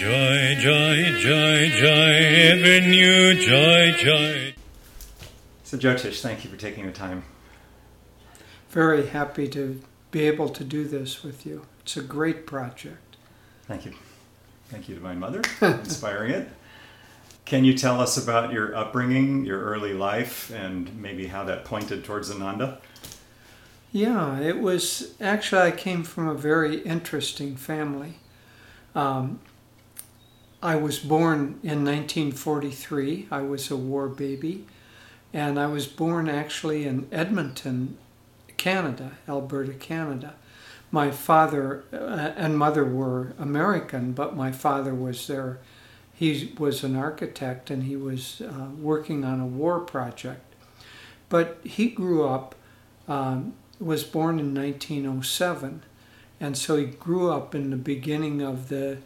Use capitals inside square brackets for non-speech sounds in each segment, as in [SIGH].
Joy, joy, joy, joy, ever new joy, joy. So, Jyotish, thank you for taking the time. Very happy to be able to do this with you. It's a great project. Thank you. Thank you, Divine Mother, for [LAUGHS] inspiring it. Can you tell us about your upbringing, your early life, and maybe how that pointed towards Ananda? Yeah, it was actually, I came from a very interesting family. Um, I was born in 1943. I was a war baby. And I was born actually in Edmonton, Canada, Alberta, Canada. My father uh, and mother were American, but my father was there. He was an architect and he was uh, working on a war project. But he grew up, um, was born in 1907, and so he grew up in the beginning of the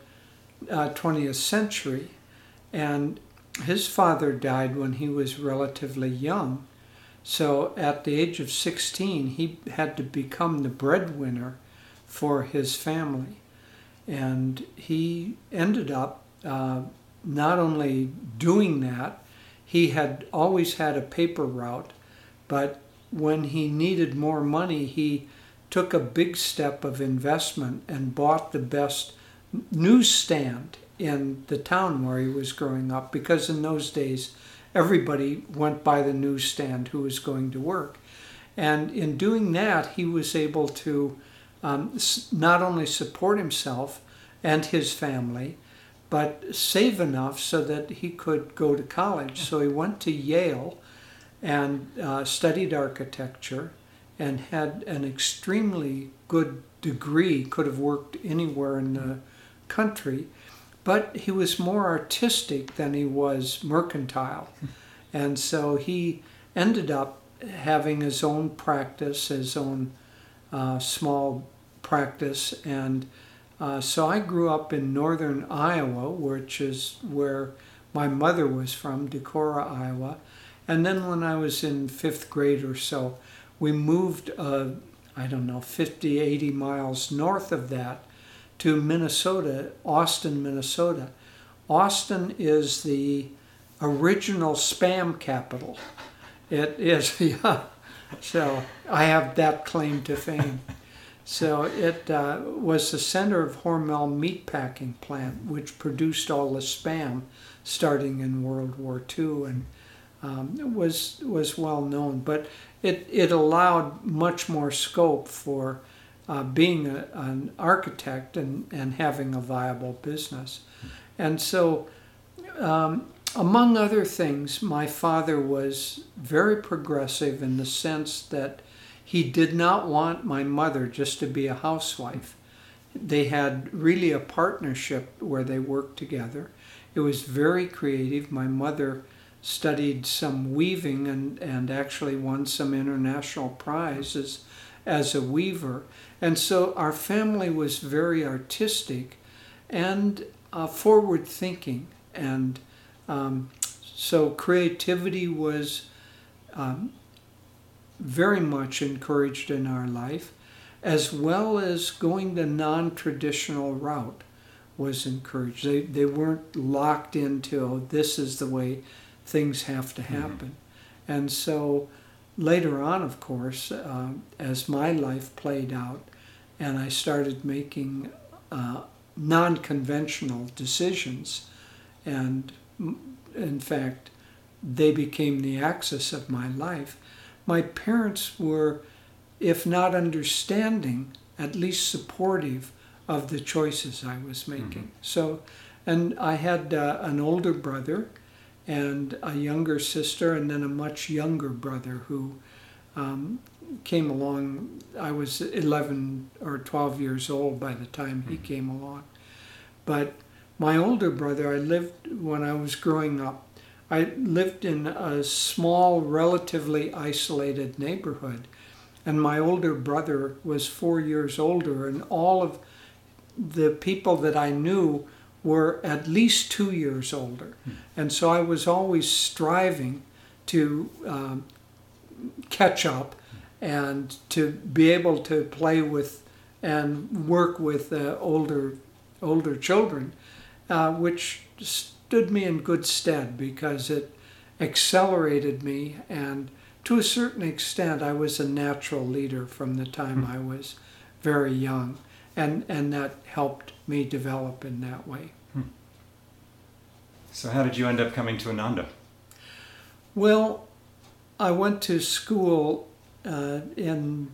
uh, 20th century. And his father died when he was relatively young. So at the age of 16, he had to become the breadwinner for his family. And he ended up uh, not only doing that, he had always had a paper route, but when he needed more money, he took a big step of investment and bought the best newsstand in the town where he was growing up because in those days everybody went by the newsstand who was going to work. And in doing that, he was able to um, not only support himself and his family, but save enough so that he could go to college. So he went to Yale and uh, studied architecture and had an extremely good degree, could have worked anywhere in the country but he was more artistic than he was mercantile. [LAUGHS] and so he ended up having his own practice, his own uh, small practice. And uh, so I grew up in northern Iowa, which is where my mother was from, Decorah, Iowa. And then when I was in fifth grade or so, we moved, uh, I don't know, 50, 80 miles north of that to Minnesota, Austin, Minnesota. Austin is the original spam capital. It is, [LAUGHS] yeah. So I have that claim to fame. So it uh, was the center of Hormel meatpacking plant, which produced all the spam starting in World War II, and um, was was well known. But it it allowed much more scope for uh, being a, an architect and, and having a viable business. And so, um, among other things, my father was very progressive in the sense that he did not want my mother just to be a housewife. They had really a partnership where they worked together. It was very creative. My mother studied some weaving and, and actually won some international prizes as a weaver. And so our family was very artistic and uh, forward thinking. And um, so creativity was um, very much encouraged in our life, as well as going the non traditional route was encouraged. They, they weren't locked into, oh, this is the way things have to mm-hmm. happen. Mm-hmm. And so later on, of course, uh, as my life played out, and I started making uh, non conventional decisions, and in fact, they became the axis of my life. My parents were, if not understanding, at least supportive of the choices I was making. Mm-hmm. So, and I had uh, an older brother and a younger sister, and then a much younger brother who um, came along. I was 11 or 12 years old by the time he hmm. came along. But my older brother, I lived when I was growing up, I lived in a small, relatively isolated neighborhood. And my older brother was four years older, and all of the people that I knew were at least two years older. Hmm. And so I was always striving to um, catch up and to be able to play with and work with uh, older older children uh, which stood me in good stead because it accelerated me and to a certain extent I was a natural leader from the time I was very young and, and that helped me develop in that way. So, how did you end up coming to Ananda? Well, I went to school uh, in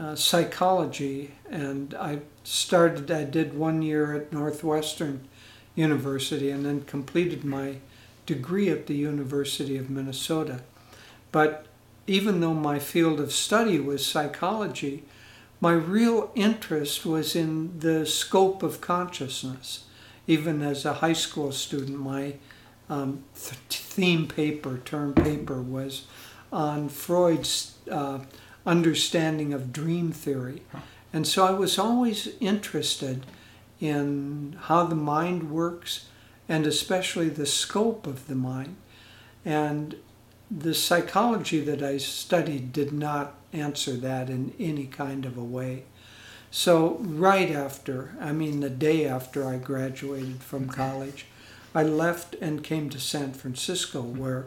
uh, psychology and I started, I did one year at Northwestern University and then completed my degree at the University of Minnesota. But even though my field of study was psychology, my real interest was in the scope of consciousness. Even as a high school student, my um, th- theme paper, term paper, was on Freud's uh, understanding of dream theory. And so I was always interested in how the mind works and especially the scope of the mind. And the psychology that I studied did not answer that in any kind of a way. So, right after, I mean, the day after I graduated from college, I left and came to San Francisco where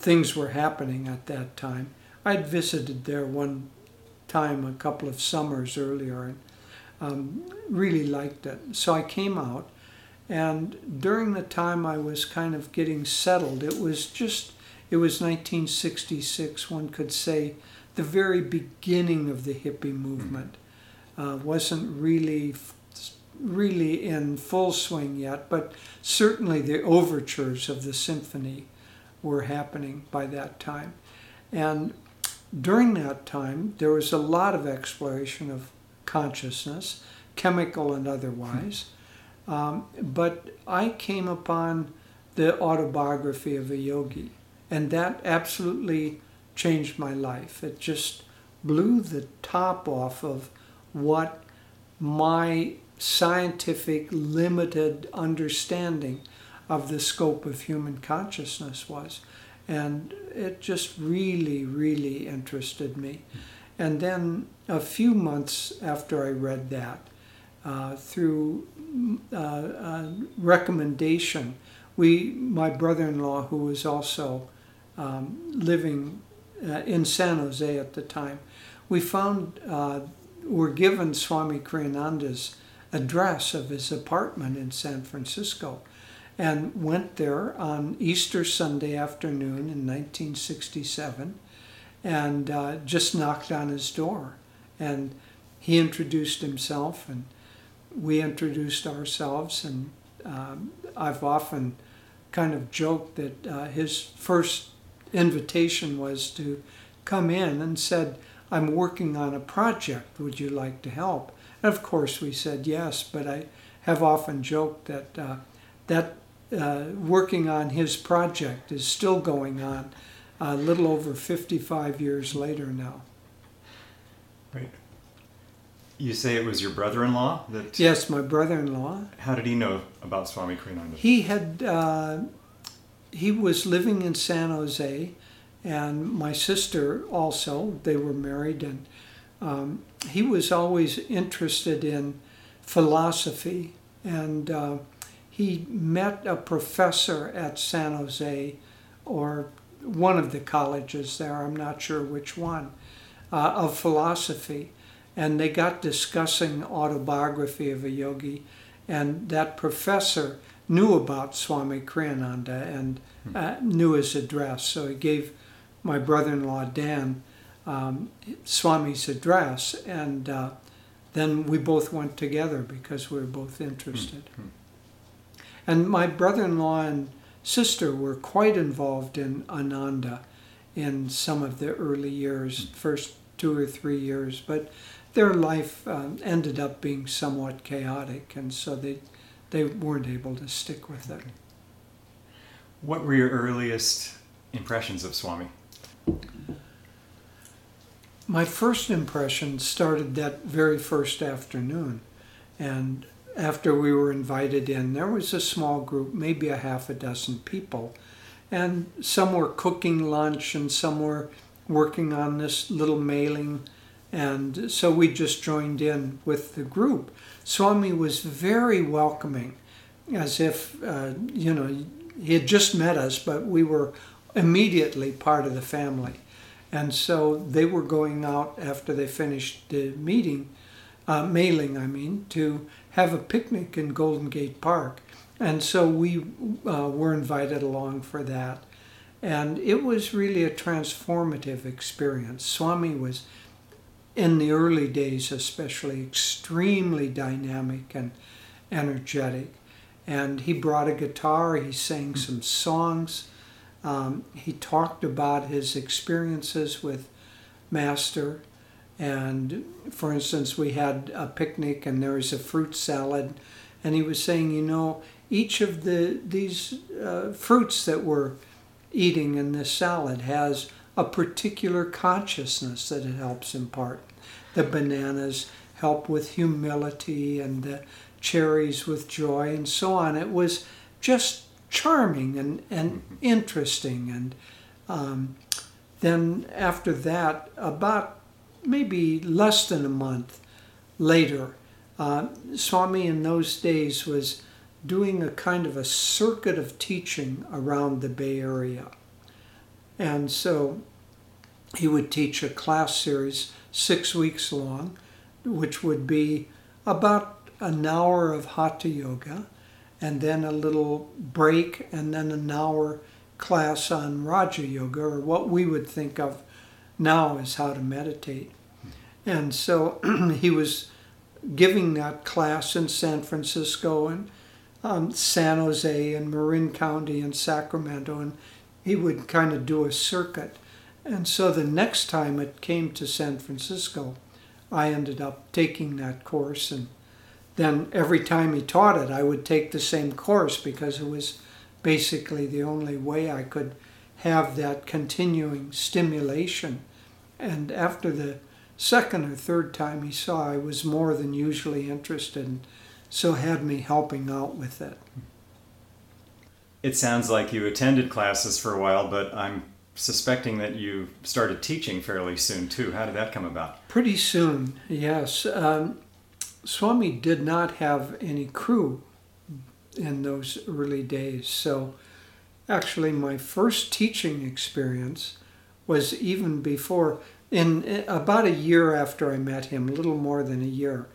things were happening at that time. I'd visited there one time a couple of summers earlier and um, really liked it. So I came out, and during the time I was kind of getting settled, it was just, it was 1966, one could say, the very beginning of the hippie movement. Uh, wasn't really really in full swing yet, but certainly the overtures of the symphony were happening by that time. And during that time, there was a lot of exploration of consciousness, chemical and otherwise. Um, but I came upon the autobiography of a yogi, and that absolutely changed my life. It just blew the top off of what my scientific limited understanding of the scope of human consciousness was. And it just really, really interested me. And then a few months after I read that, uh, through uh, uh, recommendation, we, my brother-in-law, who was also um, living uh, in San Jose at the time, we found uh, were given Swami Kriyananda's address of his apartment in San Francisco and went there on Easter Sunday afternoon in 1967 and uh, just knocked on his door. And he introduced himself and we introduced ourselves. And um, I've often kind of joked that uh, his first invitation was to come in and said, I'm working on a project. Would you like to help? And of course, we said yes, but I have often joked that uh, that uh, working on his project is still going on a little over 55 years later now. Right. You say it was your brother-in-law that. Yes, my brother-in-law. How did he know about Swami Kriyananda? He had uh, he was living in San Jose, and my sister also. They were married, and um, he was always interested in philosophy, and uh, he met a professor at San Jose, or one of the colleges there. I'm not sure which one uh, of philosophy, and they got discussing autobiography of a yogi, and that professor knew about Swami Kriyananda and uh, knew his address, so he gave my brother-in-law Dan um, Swami's address, and uh, then we both went together because we were both interested. Mhm. And my brother-in-law and sister were quite involved in Ananda in some of the early years, first two or three years, but their life um, ended up being somewhat chaotic, and so they they weren't able to stick with it. What were your earliest impressions of Swami? My first impression started that very first afternoon, and after we were invited in, there was a small group, maybe a half a dozen people, and some were cooking lunch and some were working on this little mailing, and so we just joined in with the group. Swami was very welcoming, as if, uh, you know, he had just met us, but we were immediately part of the family. And so they were going out after they finished the meeting, uh, mailing, I mean, to have a picnic in Golden Gate Park. And so we uh, were invited along for that. And it was really a transformative experience. Swami was, in the early days especially, extremely dynamic and energetic. And he brought a guitar, he sang some songs, um, he talked about his experiences with Master. And for instance, we had a picnic and there was a fruit salad. And he was saying, you know, each of the these uh, fruits that we're eating in this salad has a particular consciousness that it helps impart. The bananas help with humility and the cherries with joy and so on. It was just charming and, and interesting. And um, then after that, about maybe less than a month later, uh, Swami in those days was doing a kind of a circuit of teaching around the Bay Area. And so he would teach a class series six weeks long, which would be about an hour of hatha yoga and then a little break and then an hour class on Raja Yoga or what we would think of now as how to meditate. And so [CLEARS THROAT] he was giving that class in San Francisco and um, San Jose and Marin County and Sacramento, and he would kind of do a circuit. And so the next time it came to San Francisco, I ended up taking that course and then every time he taught it, I would take the same course because it was basically the only way I could have that continuing stimulation. And after the second or third time he saw I was more than usually interested, and so had me helping out with it. It sounds like you attended classes for a while, but I'm suspecting that you started teaching fairly soon too. How did that come about? Pretty soon, yes. Um, Swami did not have any crew in those early days. So actually, my first teaching experience was even before, in about a year after I met him, a little more than a year.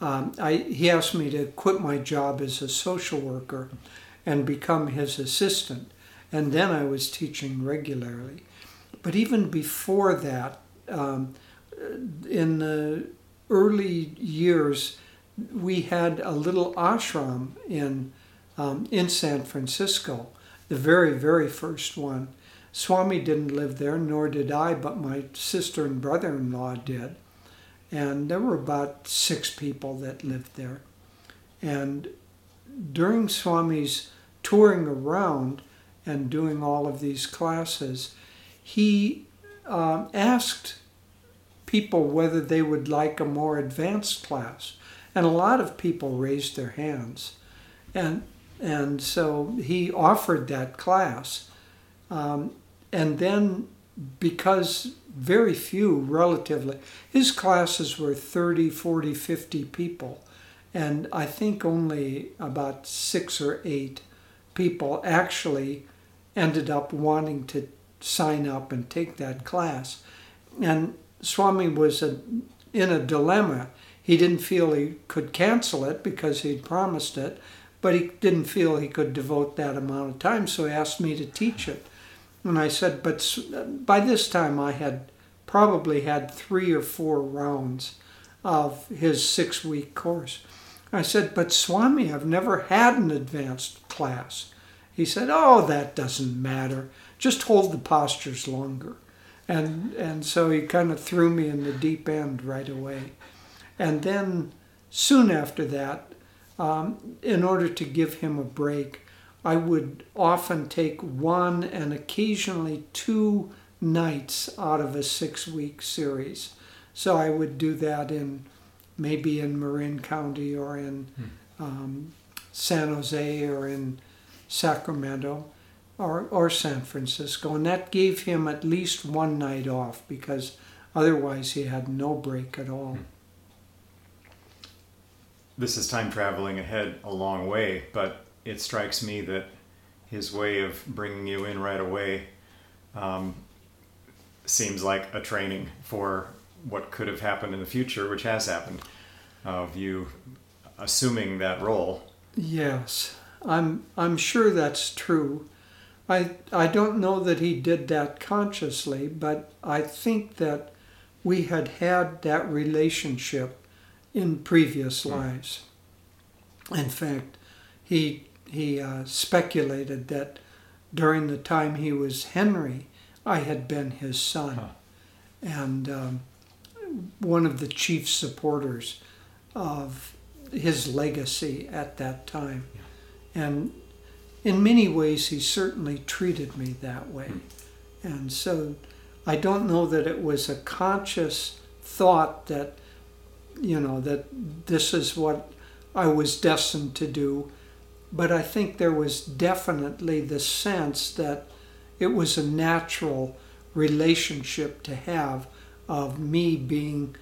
Um, I, he asked me to quit my job as a social worker and become his assistant. And then I was teaching regularly. But even before that, um, in the early years, we had a little ashram in um, in San Francisco, the very very first one. Swami didn't live there, nor did I, but my sister and brother-in-law did, and there were about six people that lived there. And during Swami's touring around and doing all of these classes, he uh, asked people whether they would like a more advanced class. And a lot of people raised their hands. And, and so he offered that class. Um, and then, because very few relatively, his classes were 30, 40, 50 people. And I think only about six or eight people actually ended up wanting to sign up and take that class. And Swami was a, in a dilemma. He didn't feel he could cancel it because he'd promised it, but he didn't feel he could devote that amount of time, so he asked me to teach it. And I said, but by this time I had probably had three or four rounds of his six week course. I said, but Swami, I've never had an advanced class. He said, oh, that doesn't matter. Just hold the postures longer. And, and so he kind of threw me in the deep end right away. And then soon after that, um, in order to give him a break, I would often take one and occasionally two nights out of a six week series. So I would do that in maybe in Marin County or in hmm. um, San Jose or in Sacramento or, or San Francisco. And that gave him at least one night off because otherwise he had no break at all. Hmm this is time traveling ahead a long way, but it strikes me that his way of bringing you in right away um, seems like a training for what could have happened in the future, which has happened, of you assuming that role. Yes, I'm I'm sure that's true. I I don't know that he did that consciously, but I think that we had had that relationship in previous lives. In fact, he he uh, speculated that during the time he was Henry, I had been his son, Huh. and um, one of the chief supporters of his legacy at that time. And in many ways, he certainly treated me that way. Hmm. And so I don't know that it was a conscious thought that, you know, that this is what I was destined to do. But I think there was definitely the sense that it was a natural relationship to have of me being,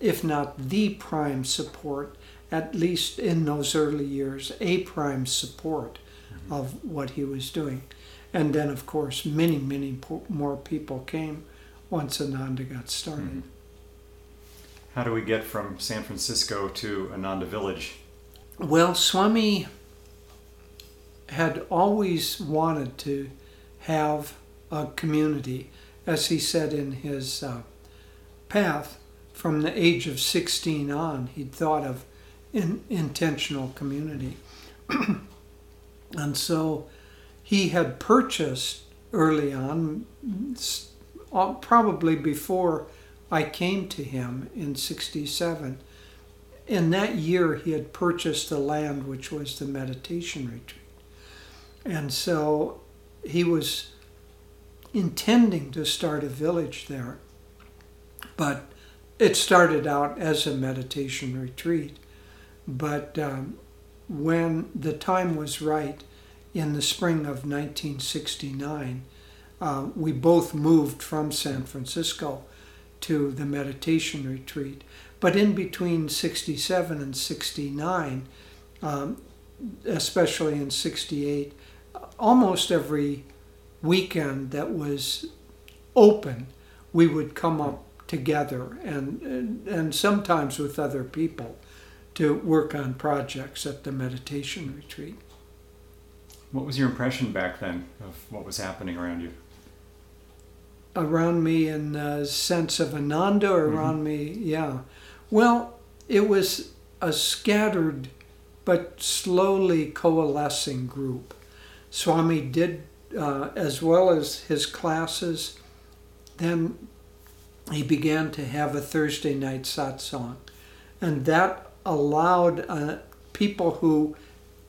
if not the prime support, at least in those early years, a prime support of what he was doing. And then, of course, many, many po- more people came once Ananda got started. How do we get from San Francisco to Ananda Village? Well, Swami had always wanted to have a community, as he said in his uh, path. From the age of 16 on, he'd thought of in, intentional community. [CLEARS THROAT] and so he had purchased early on, uh, probably before I came to him in 67. In that year, he had purchased the land which was the meditation retreat. And so he was intending to start a village there. But it started out as a meditation retreat. But um, when the time was right, in the spring of 1969, uh, we both moved from San Francisco to the meditation retreat. But in between 67 and 69, um, especially in 68, almost every weekend that was open, we would come up together and, and, and sometimes with other people to work on projects at the meditation retreat. What was your impression back then of what was happening around you? around me in the sense of Ananda or around me, yeah. Well, it was a scattered but slowly coalescing group. Swami did, uh, as well as his classes, then he began to have a Thursday night satsang. And that allowed uh, people who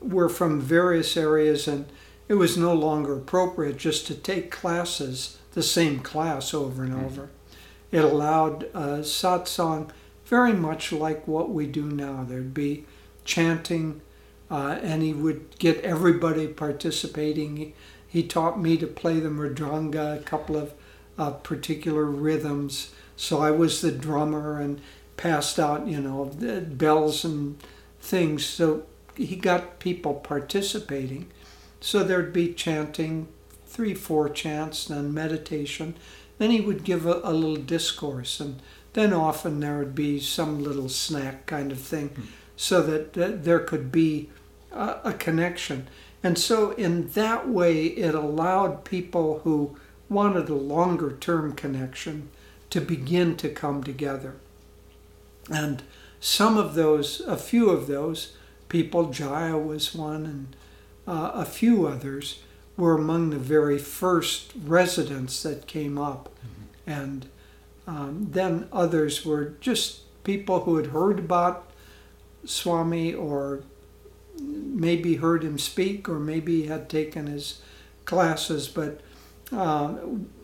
were from various areas, and it was no longer appropriate just to take classes the same class over and over. It allowed uh, satsang very much like what we do now. There'd be chanting, uh, and he would get everybody participating. He, he taught me to play the mridanga, a couple of uh, particular rhythms. So I was the drummer and passed out, you know, the bells and things. So he got people participating. So there'd be chanting, three, four chants, then meditation. Then he would give a, a little discourse, and then often there would be some little snack kind of thing, so that, that there could be a, a connection. And so, in that way, it allowed people who wanted a longer term connection to begin to come together. And some of those, a few of those people, Jaya was one, and uh, a few others, were among the very first residents that came up. And um, then others were just people who had heard about Swami or maybe heard him speak or maybe had taken his classes. But uh,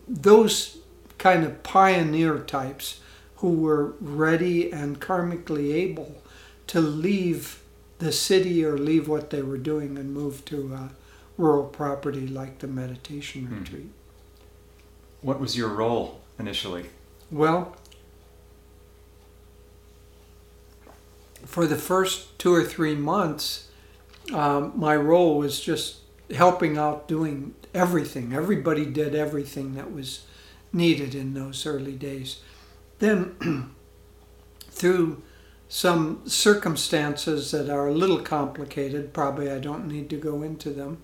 those kind of pioneer types who were ready and karmically able to leave the city or leave what they were doing and move to uh, rural property like the meditation Hmm. retreat. What was your role initially? Well, for the first two or three months, um, my role was just helping out, doing everything. Everybody did everything that was needed in those early days. Then, [CLEARS THROAT] through some circumstances that are a little complicated, probably I don't need to go into them,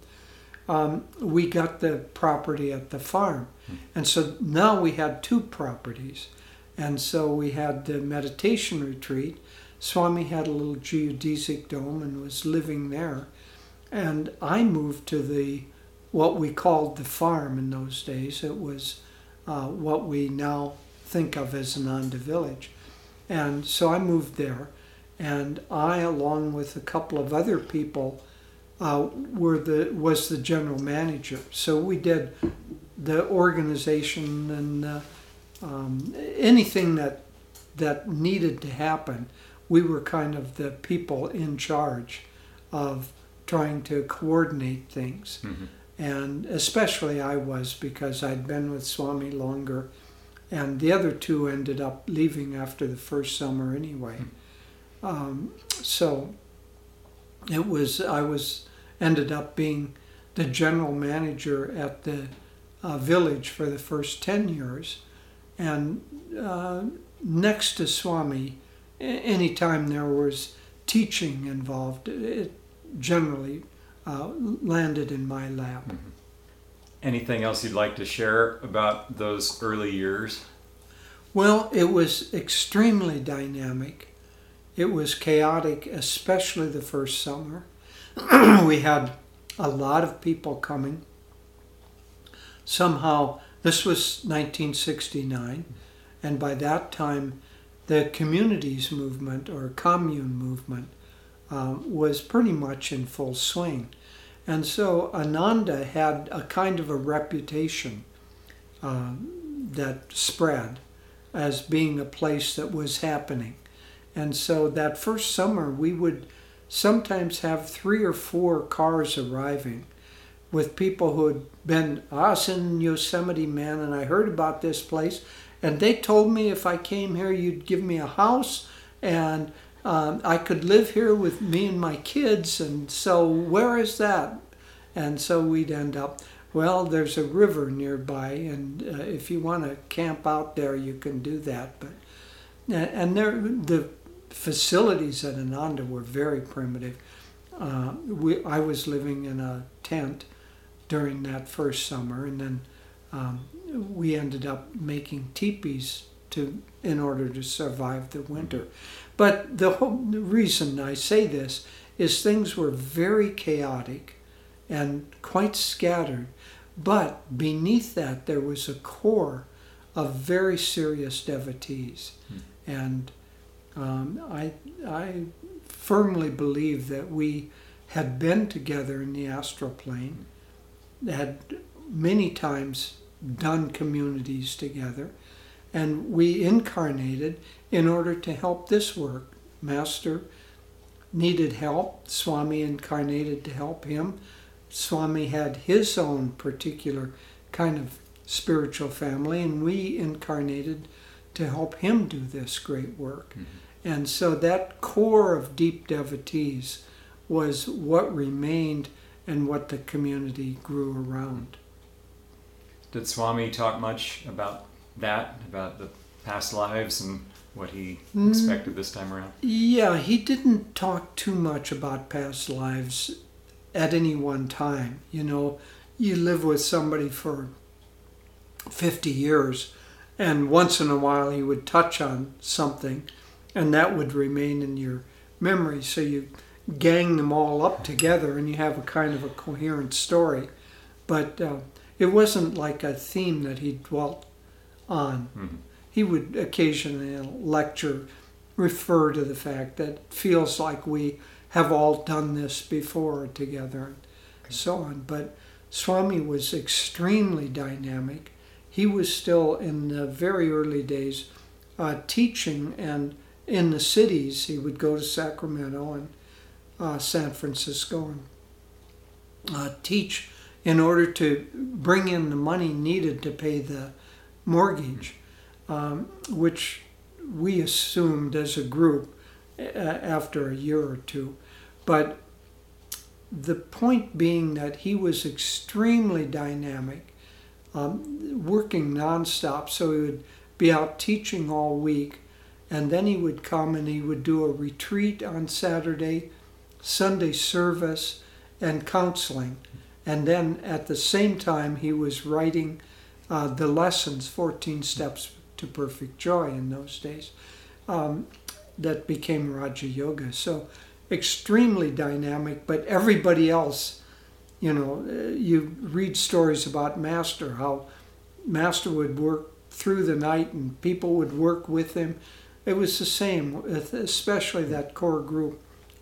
um, we got the property at the farm. And so now we had two properties. And so we had the meditation retreat. Swami had a little geodesic dome and was living there. And I moved to the what we called the farm in those days. It was uh, what we now think of as Ananda Village. And so I moved there, and I, along with a couple of other people, uh, were the was the general manager. So we did the organization and uh, um, anything that that needed to happen. We were kind of the people in charge of trying to coordinate things. Mhm. And especially I was because I'd been with Swami longer, and the other two ended up leaving after the first summer anyway. Um, so it was I was ended up being the general manager at the uh, village for the first ten years, and uh, next to Swami, anytime there was teaching involved, it generally uh, landed in my lap. Anything else you'd like to share about those early years? Well, it was extremely dynamic. It was chaotic, especially the first summer. [CLEARS THROAT] we had a lot of people coming. Somehow, this was 1969, and by that time, the communities movement or commune movement um, was pretty much in full swing. And so Ananda had a kind of a reputation um, that spread as being a place that was happening. And so that first summer, we would sometimes have three or four cars arriving with people who had been, "Ah, I in Yosemite, man, and I heard about this place. And they told me if I came here, you'd give me a house and um, I could live here with me and my kids. And so, where is that? And so we'd end up, well, there's a river nearby, and uh, if you want to camp out there, you can do that. But and there, the facilities at Ananda were very primitive. Uh, we, I was living in a tent during that first summer, and then um, we ended up making teepees to in order to survive the winter. But the whole reason I say this is things were very chaotic and quite scattered. But beneath that, there was a core of very serious devotees. And um, I, I firmly believe that we had been together in the astral plane, had many times done communities together, and we incarnated in order to help this work. Master needed help, Swami incarnated to help him. Swami had his own particular kind of spiritual family, and we incarnated to help him do this great work. Mm-hmm. And so that core of deep devotees was what remained and what the community grew around. Did Swami talk much about that, about the past lives and what he expected this time around? Yeah, he didn't talk too much about past lives at any one time. You know, you live with somebody for 50 years, and once in a while he would touch on something, and that would remain in your memory. So you gang them all up together, and you have a kind of a coherent story. But uh, it wasn't like a theme that he dwelt on. Mhm. He would occasionally lecture refer to the fact that it feels like we have all done this before together and so on. But Swami was extremely dynamic. He was still in the very early days uh, teaching, and in the cities, he would go to Sacramento and uh, San Francisco and uh, teach in order to bring in the money needed to pay the mortgage, um, which we assumed as a group uh, after a year or two. But the point being that he was extremely dynamic, um, working nonstop. So he would be out teaching all week, and then he would come and he would do a retreat on Saturday, Sunday service, and counseling. And then at the same time, he was writing uh, the lessons, 14 Steps to Perfect Joy in those days, um, that became Raja Yoga. So extremely dynamic, but everybody else, you know, uh, you read stories about Master, how Master would work through the night and people would work with him. It was the same, especially that core group.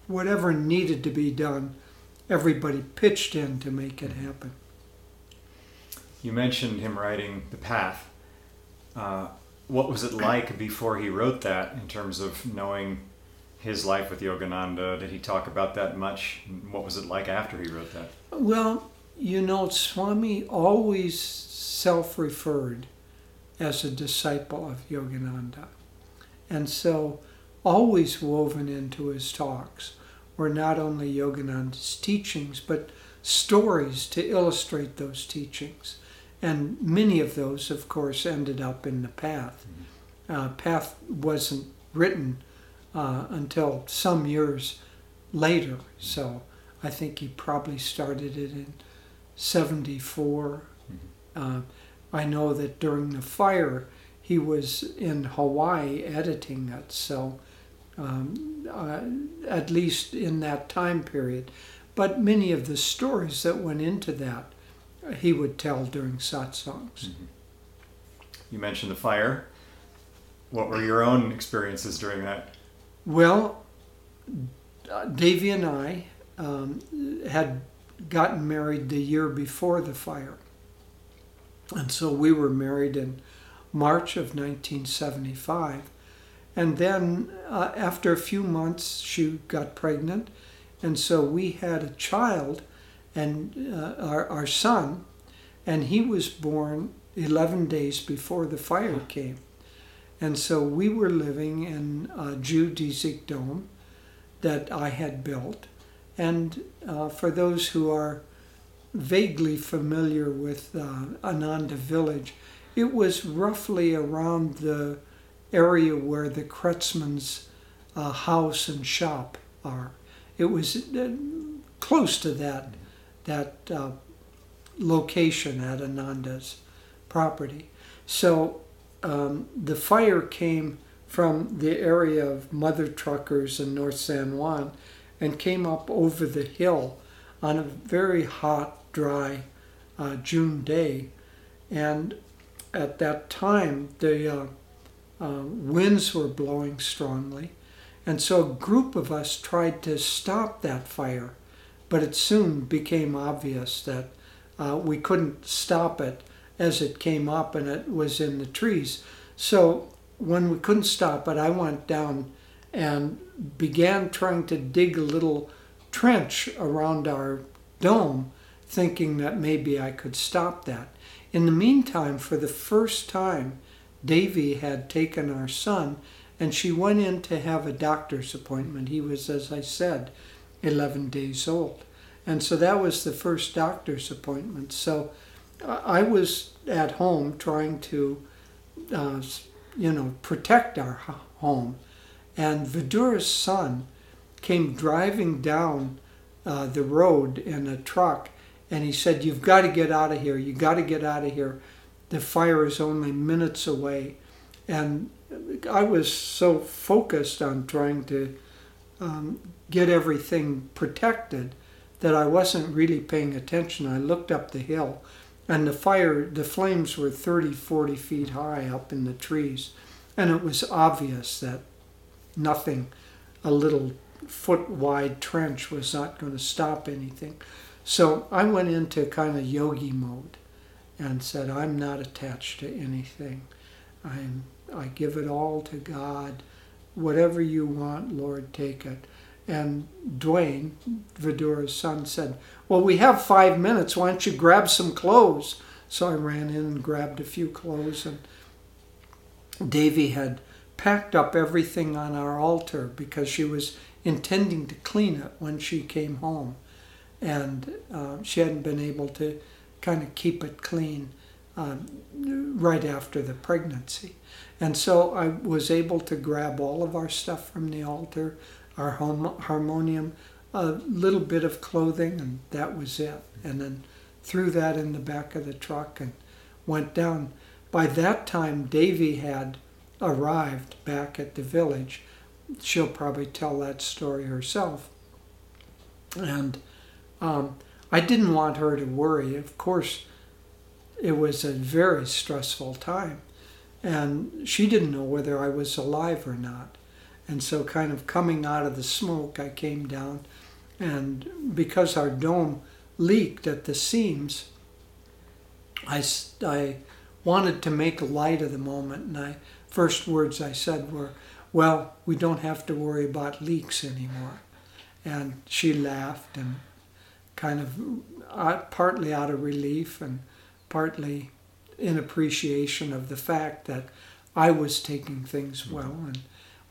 Whatever needed to be done, everybody pitched in to make it happen. You mentioned him writing The Path. Uh, what was it like before he wrote that in terms of knowing his life with Yogananda? Did he talk about that much? What was it like after he wrote that? Well, you know, Swami always self referred as a disciple of Yogananda. And so, always woven into his talks were not only Yogananda's teachings, but stories to illustrate those teachings. And many of those, of course, ended up in the Path. Mm-hmm. Uh, Path wasn't written uh, until some years later. So I think he probably started it in 74. Mm-hmm. Uh, I know that during the fire, he was in Hawaii editing it. So um, uh, at least in that time period. But many of the stories that went into that, he would tell during satsangs. Mm-hmm. You mentioned the fire. What were your own experiences during that? Well, uh, Devi and I um, had gotten married the year before the fire. And so we were married in March of 1975. And then uh, after a few months, she got pregnant. And so we had a child, and uh, our, our son, and he was born 11 days before the fire came. And so we were living in a geodesic dome that I had built. And uh, for those who are vaguely familiar with uh, Ananda Village, it was roughly around the area where the Kretzmann's uh, house and shop are. It was uh, close to that that uh, location at Ananda's property. So um, the fire came from the area of Mother Truckers in North San Juan and came up over the hill on a very hot, dry uh, June day. And at that time, the uh, uh, winds were blowing strongly. And so a group of us tried to stop that fire, but it soon became obvious that uh, we couldn't stop it as it came up and it was in the trees. So when we couldn't stop it, I went down and began trying to dig a little trench around our dome, thinking that maybe I could stop that. In the meantime, for the first time, Devi had taken our son and she went in to have a doctor's appointment. He was, as I said, 11 days old. And so that was the first doctor's appointment. So I was at home trying to, uh, you know, protect our home. And Vidura's son came driving down uh, the road in a truck and he said, You've got to get out of here. You've got to get out of here the fire is only minutes away. And I was so focused on trying to um, get everything protected that I wasn't really paying attention. I looked up the hill and the fire, the flames were 30, 40 feet high up in the trees. And it was obvious that nothing, a little foot wide trench was not going to stop anything. So I went into kind of yogi mode and said, I'm not attached to anything. I'm, I give it all to God. Whatever you want, Lord, take it. And Dwayne, Vidura's son, said, Well, we have five minutes. Why don't you grab some clothes? So I ran in and grabbed a few clothes. And Devi had packed up everything on our altar because she was intending to clean it when she came home. and uh, she hadn't been able to kind of keep it clean um, right after the pregnancy. And so I was able to grab all of our stuff from the altar, our home, harmonium, a little bit of clothing, and that was it. And then threw that in the back of the truck and went down. By that time, Devi had arrived back at the village. She'll probably tell that story herself. And um, I didn't want her to worry. Of course, it was a very stressful time. And she didn't know whether I was alive or not. And so, kind of coming out of the smoke, I came down. And because our dome leaked at the seams, I, I wanted to make light of the moment. And I first words I said were, Well, we don't have to worry about leaks anymore. And she laughed and kind of uh, partly out of relief and partly in appreciation of the fact that I was taking things well. And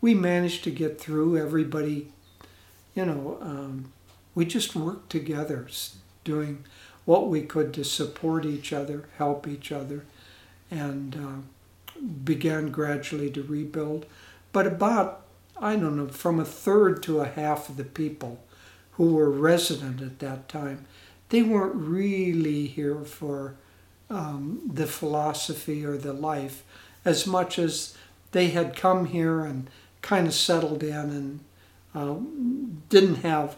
we managed to get through. Everybody, you know, um, we just worked together, doing what we could to support each other, help each other, and uh, began gradually to rebuild. But about, I don't know, from a third to a half of the people who were resident at that time, they weren't really here for um, the philosophy or the life as much as they had come here and kind of settled in and uh, didn't have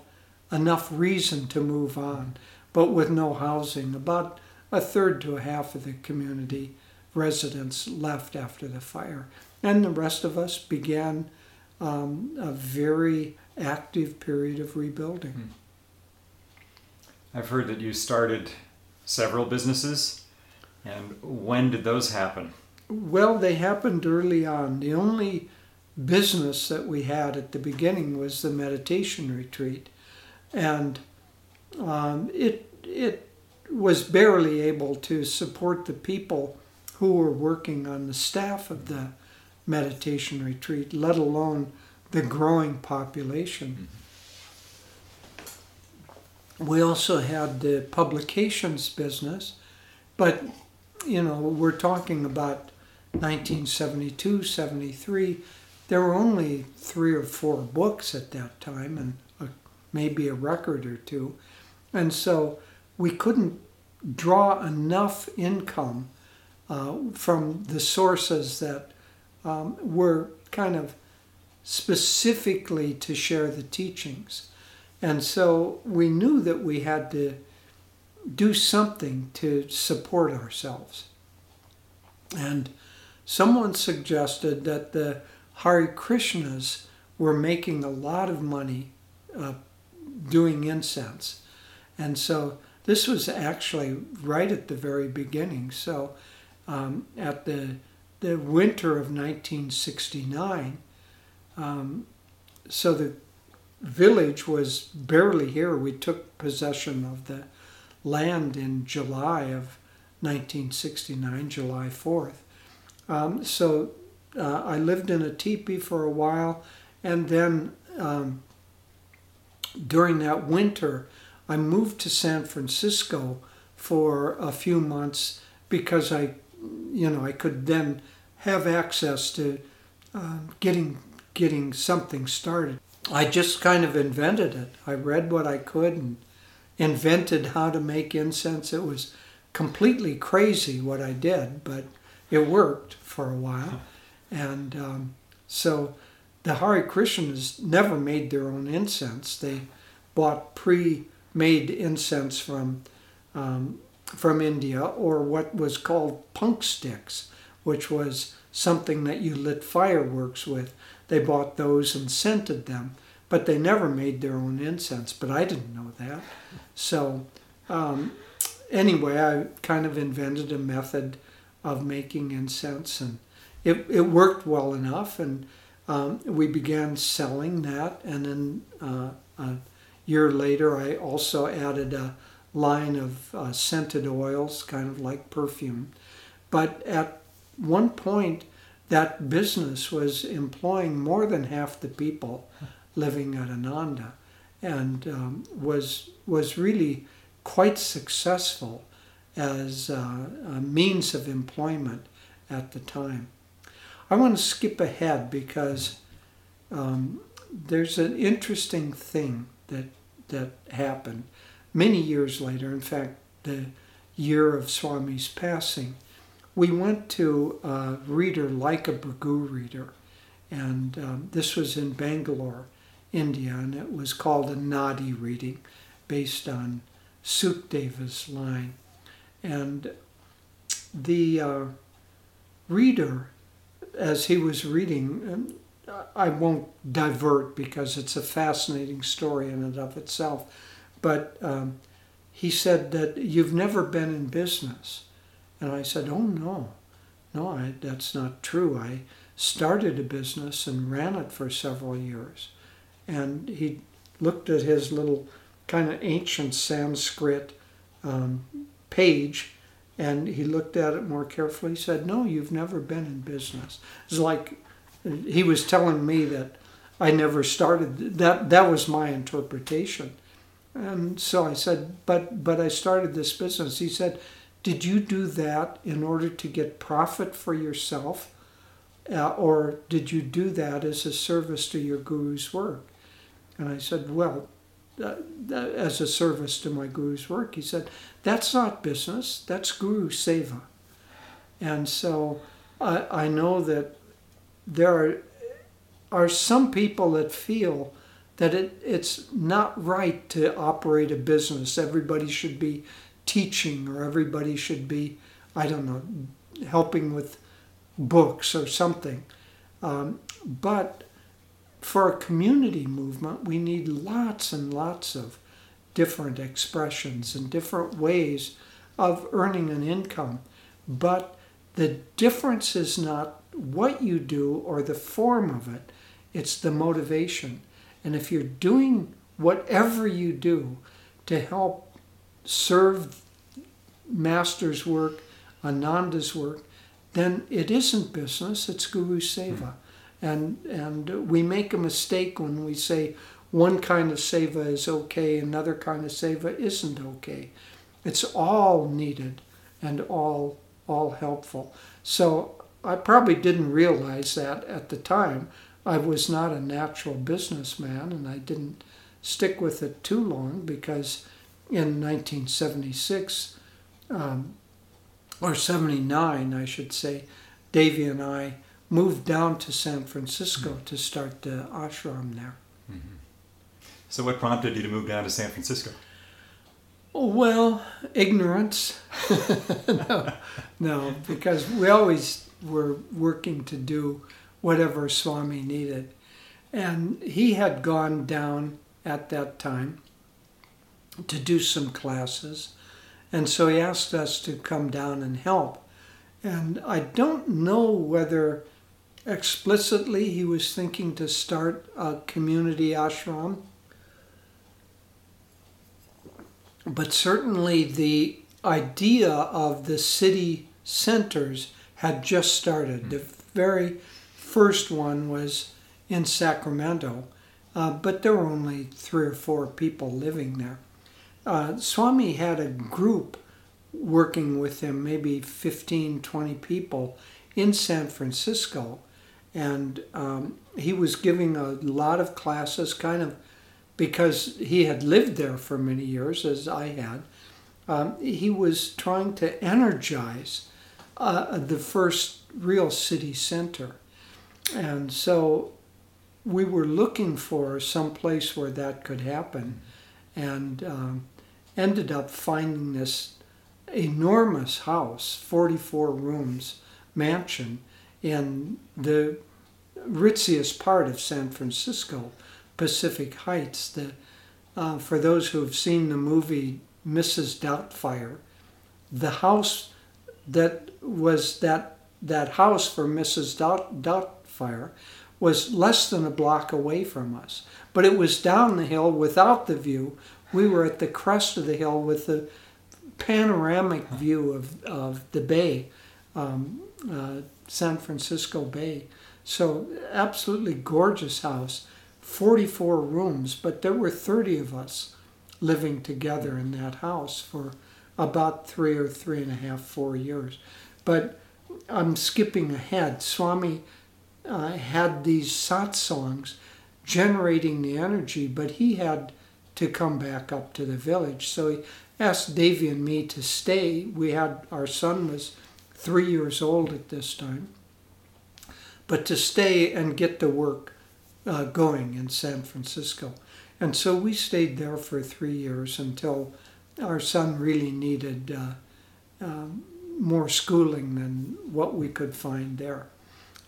enough reason to move on, but with no housing. About a third to a half of the community residents left after the fire. And the rest of us began um, a very active period of rebuilding. Hmm. I've heard that you started several businesses. And when did those happen? Well, they happened early on. The only business that we had at the beginning was the meditation retreat. And um, it, it was barely able to support the people who were working on the staff of the meditation retreat, let alone the growing population. We also had the publications business, but you know, we're talking about 1972, 73. There were only three or four books at that time and a, maybe a record or two. And so we couldn't draw enough income uh, from the sources that um, were kind of specifically to share the teachings. And so we knew that we had to do something to support ourselves. And someone suggested that the Hare Krishnas were making a lot of money uh, doing incense. And so this was actually right at the very beginning. So um, at the, the winter of 1969, um, so the village was barely here. We took possession of the land in July of 1969, July 4th. Um, so uh, I lived in a teepee for a while, and then um, during that winter, I moved to San Francisco for a few months because I, you know, I could then have access to uh, getting getting something started. I just kind of invented it. I read what I could and invented how to make incense. It was completely crazy what I did, but it worked for a while. And um, so the Hare Krishnas never made their own incense. They bought pre-made incense from um, from India, or what was called punk sticks, which was something that you lit fireworks with. They bought those and scented them, but they never made their own incense. But I didn't know that. So um, anyway, I kind of invented a method of making incense, and it, it worked well enough. And um, we began selling that. And then uh, a year later, I also added a line of uh, scented oils, kind of like perfume. But at one point, that business was employing more than half the people living at Ananda. And um, was was really quite successful as uh, a means of employment at the time. I want to skip ahead because um, there's an interesting thing that that happened many years later. In fact, the year of Swami's passing, we went to a reader like a Bhrigu reader, and um, this was in Bangalore, India, and it was called a Nadi reading, based on Sukdeva's line, and the uh, reader, as he was reading, I won't divert because it's a fascinating story in and of itself, but um, he said that you've never been in business. And I said, oh no, no, I, that's not true. I started a business and ran it for several years. And he looked at his little kind of ancient Sanskrit um, page and he looked at it more carefully. He said, No, you've never been in business. It's like he was telling me that I never started. That, that was my interpretation. And so I said, but, but I started this business. He said, Did you do that in order to get profit for yourself? Uh, or did you do that as a service to your guru's work? And I said, Well, uh, as a service to my guru's work. He said, That's not business, that's guru seva. And so I, I know that there are, are some people that feel that it, it's not right to operate a business. Everybody should be teaching or everybody should be, I don't know, helping with books or something. Um, but for a community movement, we need lots and lots of different expressions and different ways of earning an income. But the difference is not what you do or the form of it, it's the motivation. And if you're doing whatever you do to help serve Master's work, Ananda's work, then it isn't business, it's Guru Seva. And, and we make a mistake when we say one kind of seva is okay, another kind of seva isn't okay. It's all needed and all, all helpful. So I probably didn't realize that at the time. I was not a natural businessman and I didn't stick with it too long because in 1976, um, or 79, I should say, Devi and I moved down to San Francisco mm-hmm. to start the ashram there. Mm-hmm. So, what prompted you to move down to San Francisco? Well, ignorance. [LAUGHS] no, no, because we always were working to do whatever Swami needed. And he had gone down at that time to do some classes. And so he asked us to come down and help. And I don't know whether explicitly he was thinking to start a community ashram. But certainly the idea of the city centers had just started. The very first one was in Sacramento, uh, but there were only three or four people living there. Uh, Swami had a group working with him, maybe 15, 20 people in San Francisco and um, he was giving a lot of classes, kind of because he had lived there for many years, as I had. Um, he was trying to energize uh, the first real city center, and so we were looking for some place where that could happen, and um, ended up finding this enormous house, 44 rooms mansion in the ritziest part of San Francisco, Pacific Heights. The, uh, for those who have seen the movie Mrs. Doubtfire, the house that was that that house for Mrs. Doubt, Doubtfire was less than a block away from us, but it was down the hill without the view. We were at the crest of the hill with the panoramic view of, of the bay, um, uh, San Francisco Bay. So, absolutely gorgeous house. 44 rooms, but there were 30 of us living together in that house for about three or three and a half, four years. But I'm skipping ahead. Swami uh, had these satsangs generating the energy, but he had to come back up to the village. So he asked Devi and me to stay. We had our son was three years old at this time, but to stay and get the work uh, going in San Francisco. And so we stayed there for three years until our son really needed uh, um, more schooling than what we could find there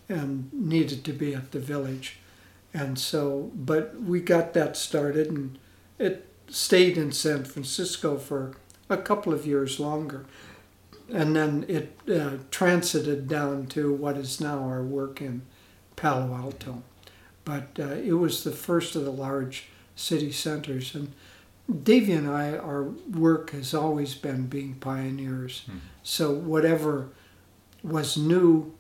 and needed to be at the village. And so, but we got that started and it stayed in San Francisco for a couple of years longer. And then it uh, transited down to what is now our work in Palo Alto. But uh, it was the first of the large city centers. And Devi and I, our work has always been being pioneers. Mm-hmm. So whatever was new,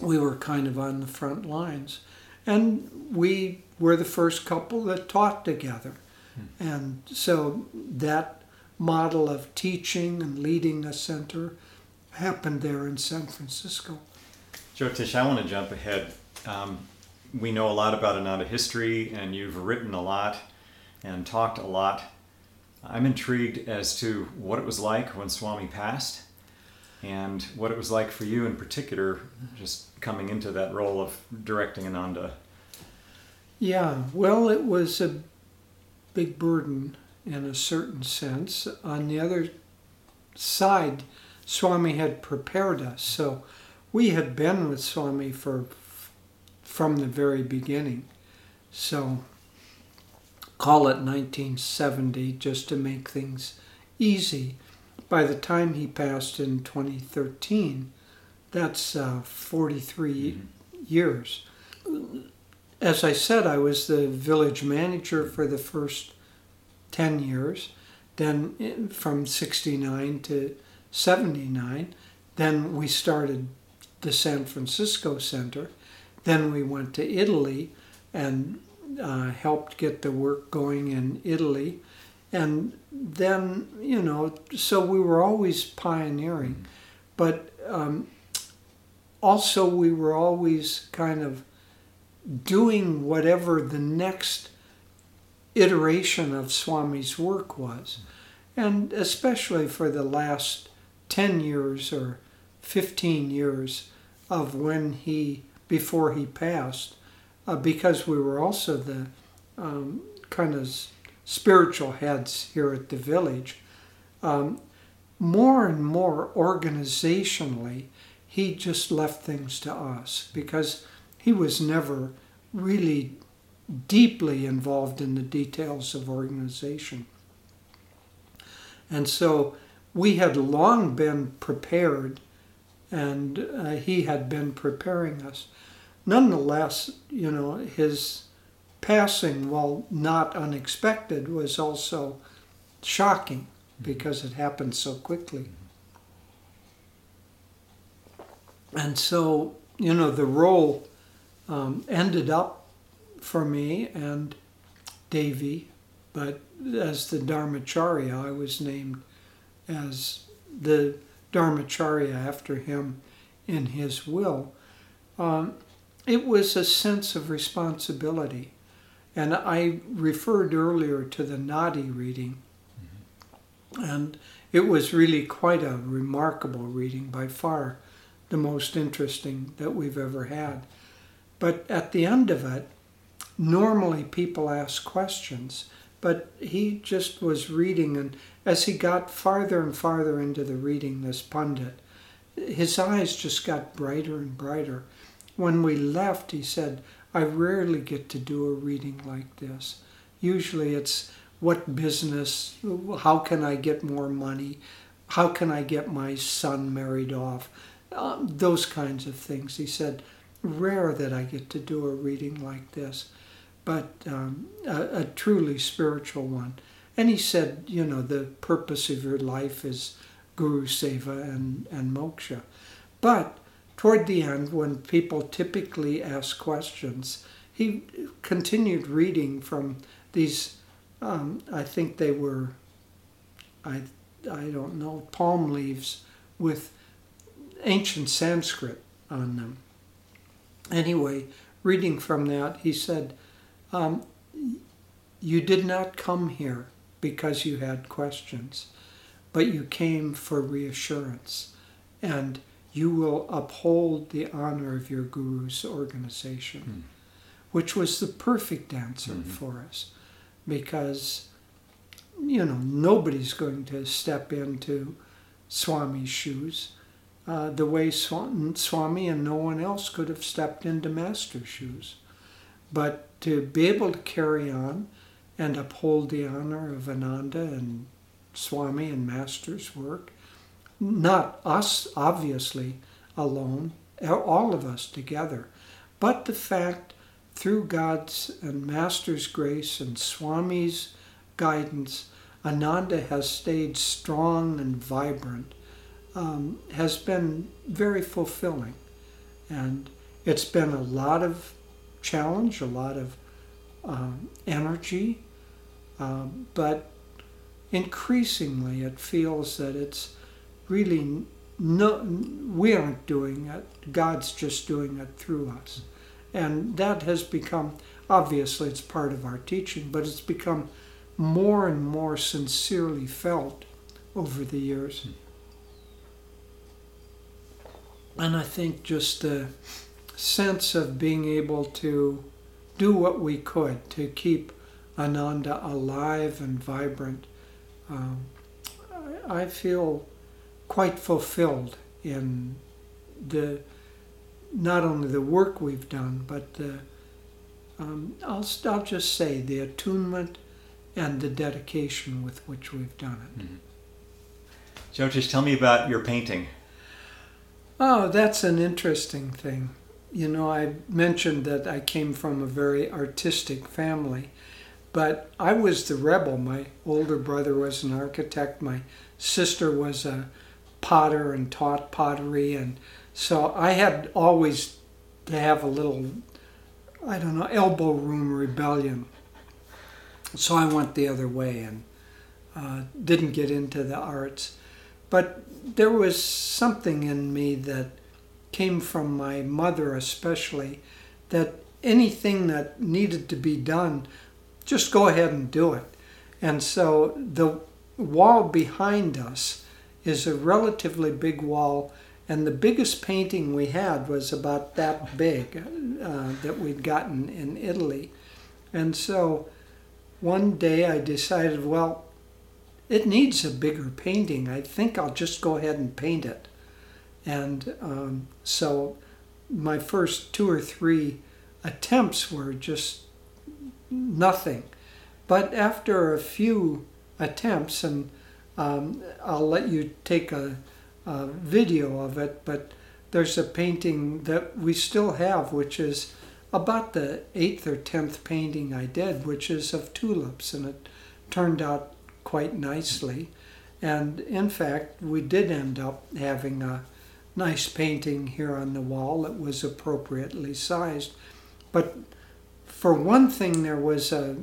we were kind of on the front lines. And we were the first couple that taught together. Mm-hmm. And so that model of teaching and leading a center happened there in San Francisco. Jyotish, I want to jump ahead. Um, we know a lot about Ananda history, and you've written a lot and talked a lot. I'm intrigued as to what it was like when Swami passed and what it was like for you in particular, just coming into that role of directing Ananda. Yeah, well, it was a big burden in a certain sense. On the other side, Swami had prepared us. So we had been with Swami for from the very beginning. So call it 1970 just to make things easy. By the time he passed in 2013, that's uh, 43 mm-hmm. years. As I said, I was the village manager for the first 10 years, then from 69 to 79. Then we started the San Francisco Center. Then we went to Italy and uh, helped get the work going in Italy. And then, you know, so we were always pioneering. But um, also, we were always kind of doing whatever the next iteration of Swami's work was. And especially for the last 10 years or 15 years of when he, before he passed, uh, because we were also the um, kind of spiritual heads here at the village, um, more and more organizationally, he just left things to us because he was never really deeply involved in the details of organization. And so we had long been prepared, and uh, he had been preparing us nonetheless, you know, his passing, while not unexpected, was also shocking because it happened so quickly. And so, you know, the role um, ended up for me and Devi, but as the Dharmacharya, I was named as the Dharmacharya after him in his will. Um, it was a sense of responsibility. And I referred earlier to the Nadi reading, mm-hmm. and it was really quite a remarkable reading, by far the most interesting that we've ever had. But at the end of it, normally people ask questions, but he just was reading, and as he got farther and farther into the reading, this pundit, his eyes just got brighter and brighter when we left, he said, I rarely get to do a reading like this. Usually it's what business, how can I get more money, how can I get my son married off, um, those kinds of things. He said, rare that I get to do a reading like this, but um, a, a truly spiritual one. And he said, you know, the purpose of your life is Guru Seva and, and moksha. But toward the end, when people typically ask questions, he continued reading from these. Um, I think they were, I I don't know, palm leaves with ancient Sanskrit on them. Anyway, reading from that, he said, um, "You did not come here because you had questions, but you came for reassurance, and you will uphold the honor of your guru's organization." Hmm. which was the perfect answer Mhm. for us because you know nobody's going to step into Swami's shoes uh, the way Swami and no one else could have stepped into Master's shoes. But to be able to carry on and uphold the honor of Ananda and Swami and Master's work, not us obviously alone, all of us together, but the fact through God's and Master's grace and Swami's guidance, Ananda has stayed strong and vibrant, um, has been very fulfilling. And it's been a lot of challenge, a lot of um, energy, um, but increasingly it feels that it's really no, we aren't doing it, God's just doing it through us. And that has become, obviously, it's part of our teaching, but it's become more and more sincerely felt over the years. And I think just the sense of being able to do what we could to keep Ananda alive and vibrant, um, I, feel quite fulfilled in the not only the work we've done, but the, um, I'll, I'll just say the attunement and the dedication with which we've done it. Jyotish, tell me about your painting. Oh, that's an interesting thing. You know, I mentioned that I came from a very artistic family, but I was the rebel. My older brother was an architect, my sister was a potter and taught pottery, and so I had always to have a little, I don't know, elbow room rebellion. So I went the other way and uh, didn't get into the arts. But there was something in me that came from my mother, especially, that anything that needed to be done, just go ahead and do it. And so the wall behind us is a relatively big wall, and the biggest painting we had was about that big uh, that we'd gotten in Italy. And so one day I decided, well, it needs a bigger painting. I think I'll just go ahead and paint it. And um, so my first two or three attempts were just nothing. But after a few attempts, and um, I'll let you take a, a video of it, but there's a painting that we still have, which is about the eighth or tenth painting I did, which is of tulips, and it turned out quite nicely. And in fact, we did end up having a nice painting here on the wall that was appropriately sized. But for one thing, there was a,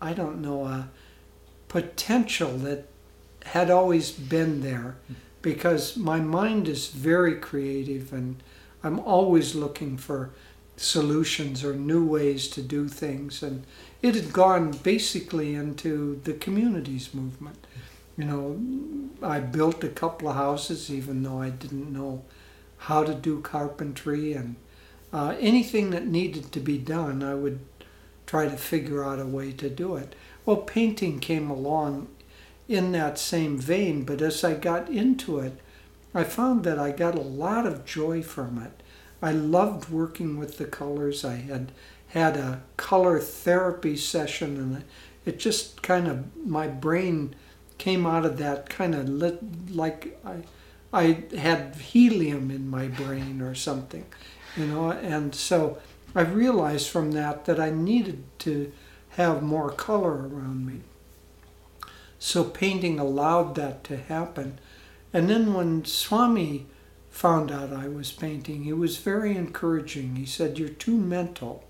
I don't know, a potential that had always been there because my mind is very creative and I'm always looking for solutions or new ways to do things. And it had gone basically into the communities movement. You know, I built a couple of houses even though I didn't know how to do carpentry and uh, anything that needed to be done, I would try to figure out a way to do it. Well, painting came along in that same vein, but as I got into it, I found that I got a lot of joy from it. I loved working with the colors. I had had a color therapy session, and it just kind of my brain came out of that kind of lit, like I, I had helium in my brain or something, you know. And so I realized from that that I needed to have more color around me. So painting allowed that to happen. And then when Swami found out I was painting, he was very encouraging. He said, You're too mental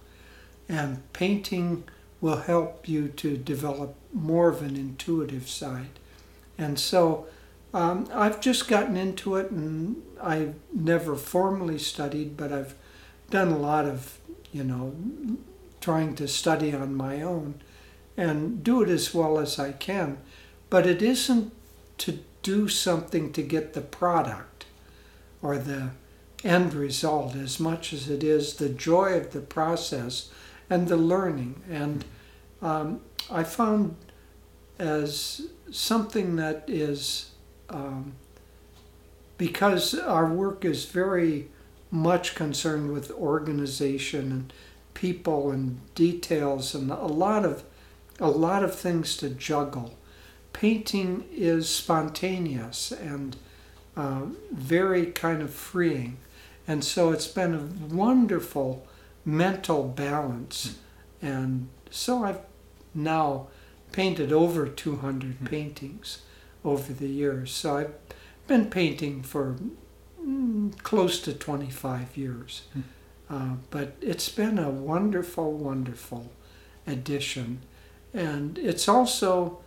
and painting will help you to develop more of an intuitive side. And so um, I've just gotten into it, and I've never formally studied, but I've done a lot of, you know, trying to study on my own and do it as well as I can. But it isn't to do something to get the product or the end result as much as it is the joy of the process and the learning. And um, I found as something that is um, because our work is very much concerned with organization and people and details and a lot of a lot of things to juggle. Painting is spontaneous and uh, very kind of freeing, and so it's been a wonderful mental balance. And so I've now painted over 200 mm. paintings over the years. So I've been painting for mm, close to 25 years. Mm. Uh, but it's been a wonderful, wonderful addition. And it's also,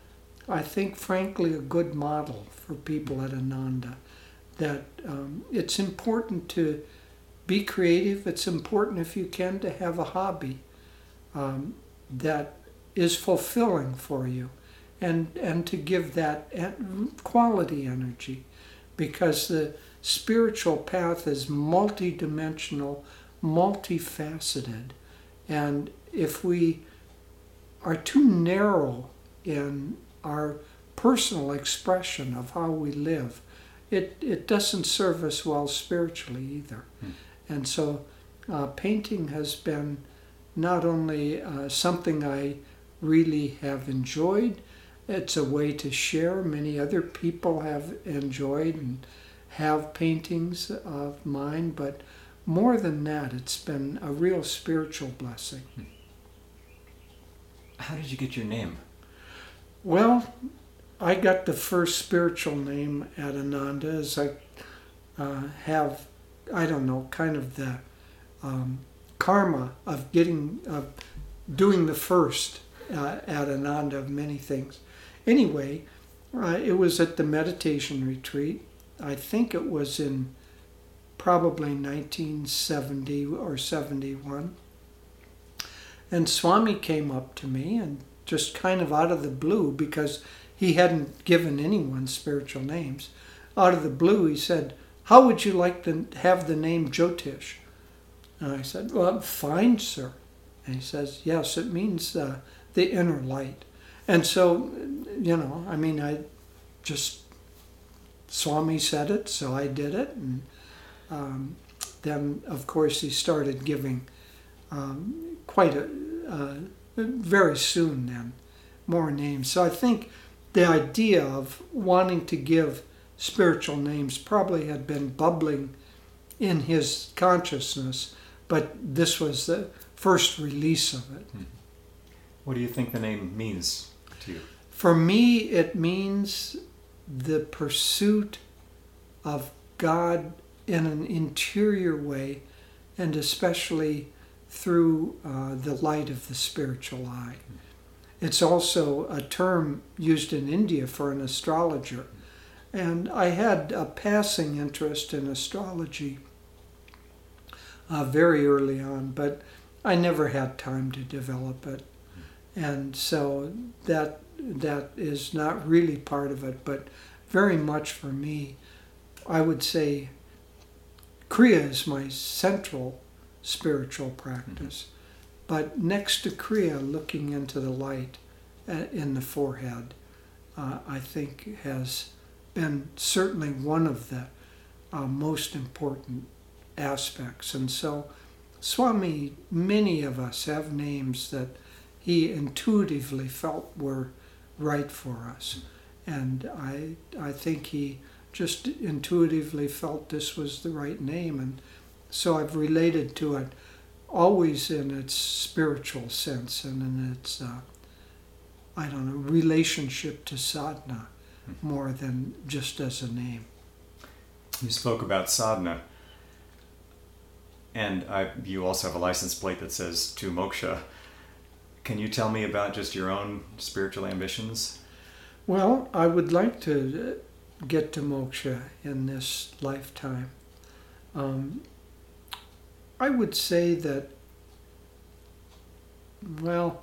I think, frankly, a good model for people at Ananda that um, it's important to be creative. It's important, if you can, to have a hobby um, that is fulfilling for you and, and to give that quality energy because the spiritual path is multidimensional, multifaceted. And if we are too narrow in our personal expression of how we live, it, it doesn't serve us well spiritually either. Hmm. And so uh, painting has been not only uh, something I really have enjoyed, it's a way to share. Many other people have enjoyed and have paintings of mine, but more than that, it's been a real spiritual blessing. How did you get your name? Well, I got the first spiritual name at Ananda as I uh, have, I don't know, kind of the um, karma of getting, of doing the first uh, Ananda of many things. Anyway, uh, it was at the meditation retreat. I think it was in probably 1970 or 71. And Swami came up to me and just kind of out of the blue, because he hadn't given anyone spiritual names, out of the blue, he said, How would you like to have the name Jyotish? And I said, Well, fine, sir. And he says, Yes, it means uh, the inner light. And so, you know, I mean, I just, Swami said it, so I did it. And um, then, of course, he started giving um, quite a, uh, very soon then, more names. So I think the idea of wanting to give spiritual names probably had been bubbling in his consciousness, but this was the first release of it. Hmm. What do you think the name means to you? For me, it means the pursuit of God in an interior way, and especially through uh, the light of the spiritual eye. It's also a term used in India for an astrologer. And I had a passing interest in astrology uh, very early on, but I never had time to develop it and so that that is not really part of it, but very much for me, I would say Kriya is my central spiritual practice. Mm-hmm. But next to Kriya, looking into the light uh, in the forehead, uh, I think has been certainly one of the uh, most important aspects. And so, Swami, many of us have names that he intuitively felt were right for us. And I, I think he just intuitively felt this was the right name. And so I've related to it always in its spiritual sense and in its, uh, I don't know, relationship to sadhana more than just as a name. You spoke about sadhana. And I, you also have a license plate that says to moksha. Can you tell me about just your own spiritual ambitions? Well, I would like to uh, get to moksha in this lifetime. Um, I would say that, well,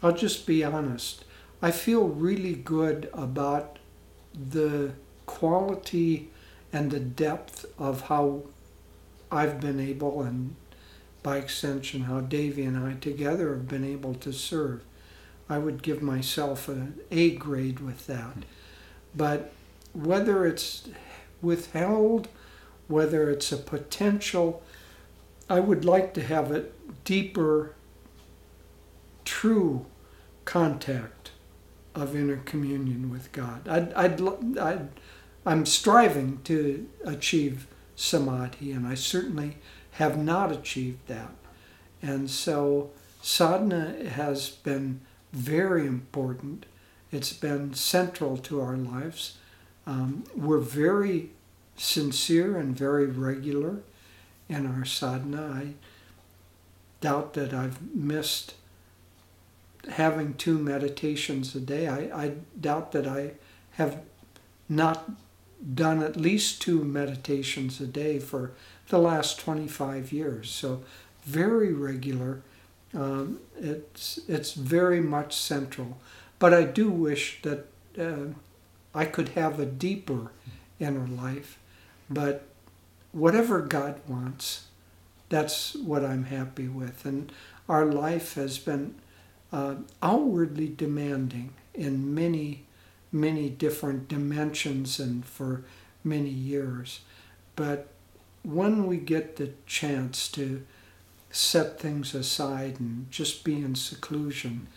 I'll just be honest. I feel really good about the quality and the depth of how I've been able, and by extension, how Devi and I together have been able to serve. I would give myself an A grade with that. But whether it's withheld, whether it's a potential, I would like to have a deeper, true contact of inner communion with God. I'd, I'd, I'd, I'm striving to achieve samadhi, and I certainly have not achieved that. And so sadhana has been very important. It's been central to our lives. Um, we're very sincere and very regular in our sadhana. I doubt that I've missed having two meditations a day. I, I doubt that I have not done at least two meditations a day for the last 25 years. So, very regular. Um, it's, it's very much central. But I do wish that uh, I could have a deeper inner life. But whatever God wants, that's what I'm happy with. And our life has been uh, outwardly demanding in many many different dimensions and for many years. But when we get the chance to set things aside and just be in seclusion,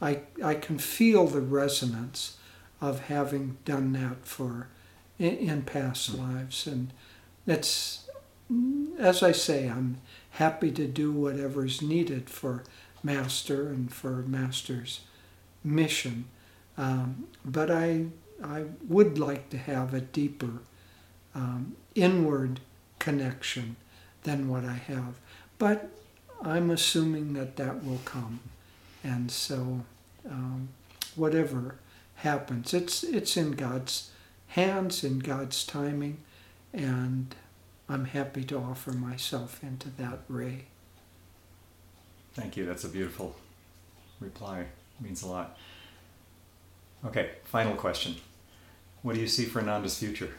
I, I can feel the resonance of having done that for in, in past lives. And it's, as I say, I'm happy to do whatever's needed for Master and for Master's mission. Um, but I, I would like to have a deeper um, inward connection than what I have. But I'm assuming that that will come. And so, um, whatever happens, it's, it's in God's hands, in God's timing, and I'm happy to offer myself into that ray. Thank you. That's a beautiful reply. It means a lot. Okay, final question. What do you see for Ananda's future?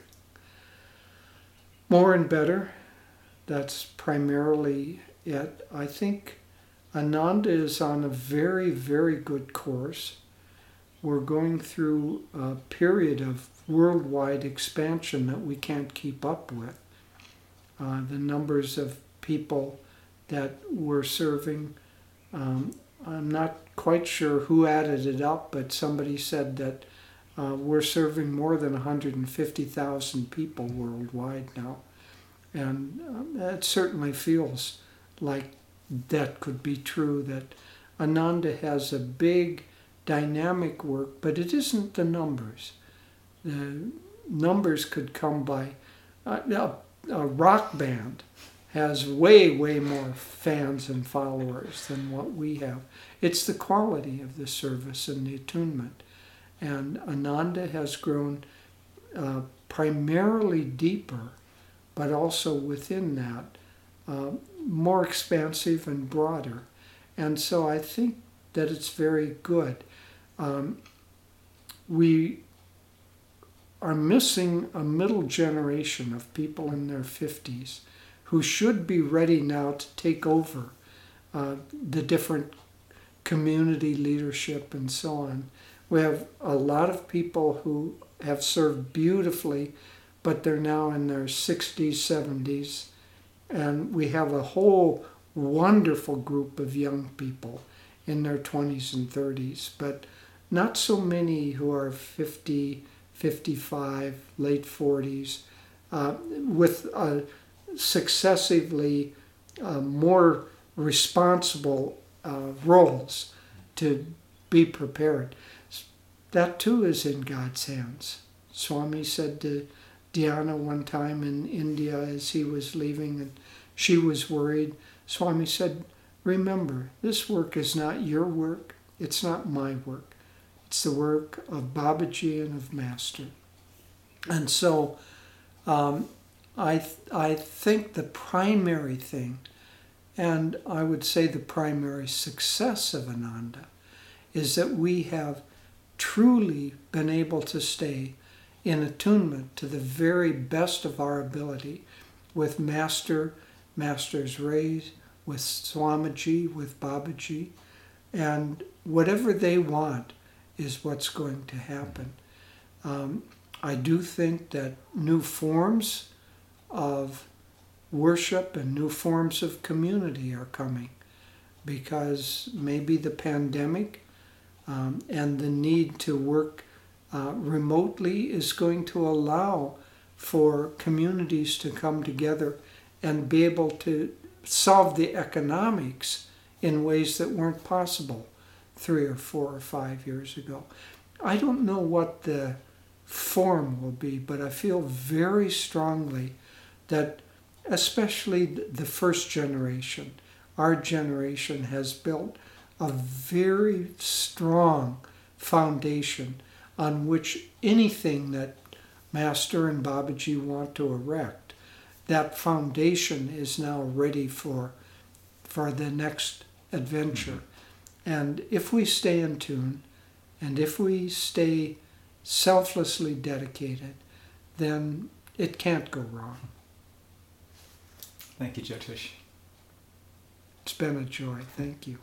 More and better. That's primarily it. I think Ananda is on a very, very good course. We're going through a period of worldwide expansion that we can't keep up with. Uh, the numbers of people that we're serving um, I'm not quite sure who added it up, but somebody said that uh, we're serving more than 150,000 people worldwide now. And um, it certainly feels like that could be true, that Ananda has a big dynamic work, but it isn't the numbers. The numbers could come by uh, a, a rock band has way, way more fans and followers than what we have. It's the quality of the service and the attunement. And Ananda has grown uh, primarily deeper, but also within that, uh, more expansive and broader. And so I think that it's very good. Um, we are missing a middle generation of people in their 50s who should be ready now to take over uh, the different community leadership and so on. We have a lot of people who have served beautifully, but they're now in their 60s, 70s. And we have a whole wonderful group of young people in their 20s and 30s, but not so many who are 50, 55, late 40s, uh, with successively uh, more responsible uh, roles to be prepared. That too is in God's hands. Swami said to Dhyana one time in India as he was leaving and she was worried. Swami said, Remember, this work is not your work, it's not my work. It's the work of Babaji and of Master. And so um, I, th- I think the primary thing, and I would say the primary success of Ananda, is that we have truly been able to stay in attunement to the very best of our ability with Master, Master's rays, with Swamiji, with Babaji, and whatever they want is what's going to happen. Um, I do think that new forms of worship and new forms of community are coming because maybe the pandemic um, and the need to work uh, remotely is going to allow for communities to come together and be able to solve the economics in ways that weren't possible three or four or five years ago. I don't know what the form will be, but I feel very strongly that, especially the first generation, our generation has built a very strong foundation on which anything that Master and Babaji want to erect, that foundation is now ready for, for the next adventure. And if we stay in tune, and if we stay selflessly dedicated, then it can't go wrong. Thank you, Jyotish. It's been a joy. Thank you.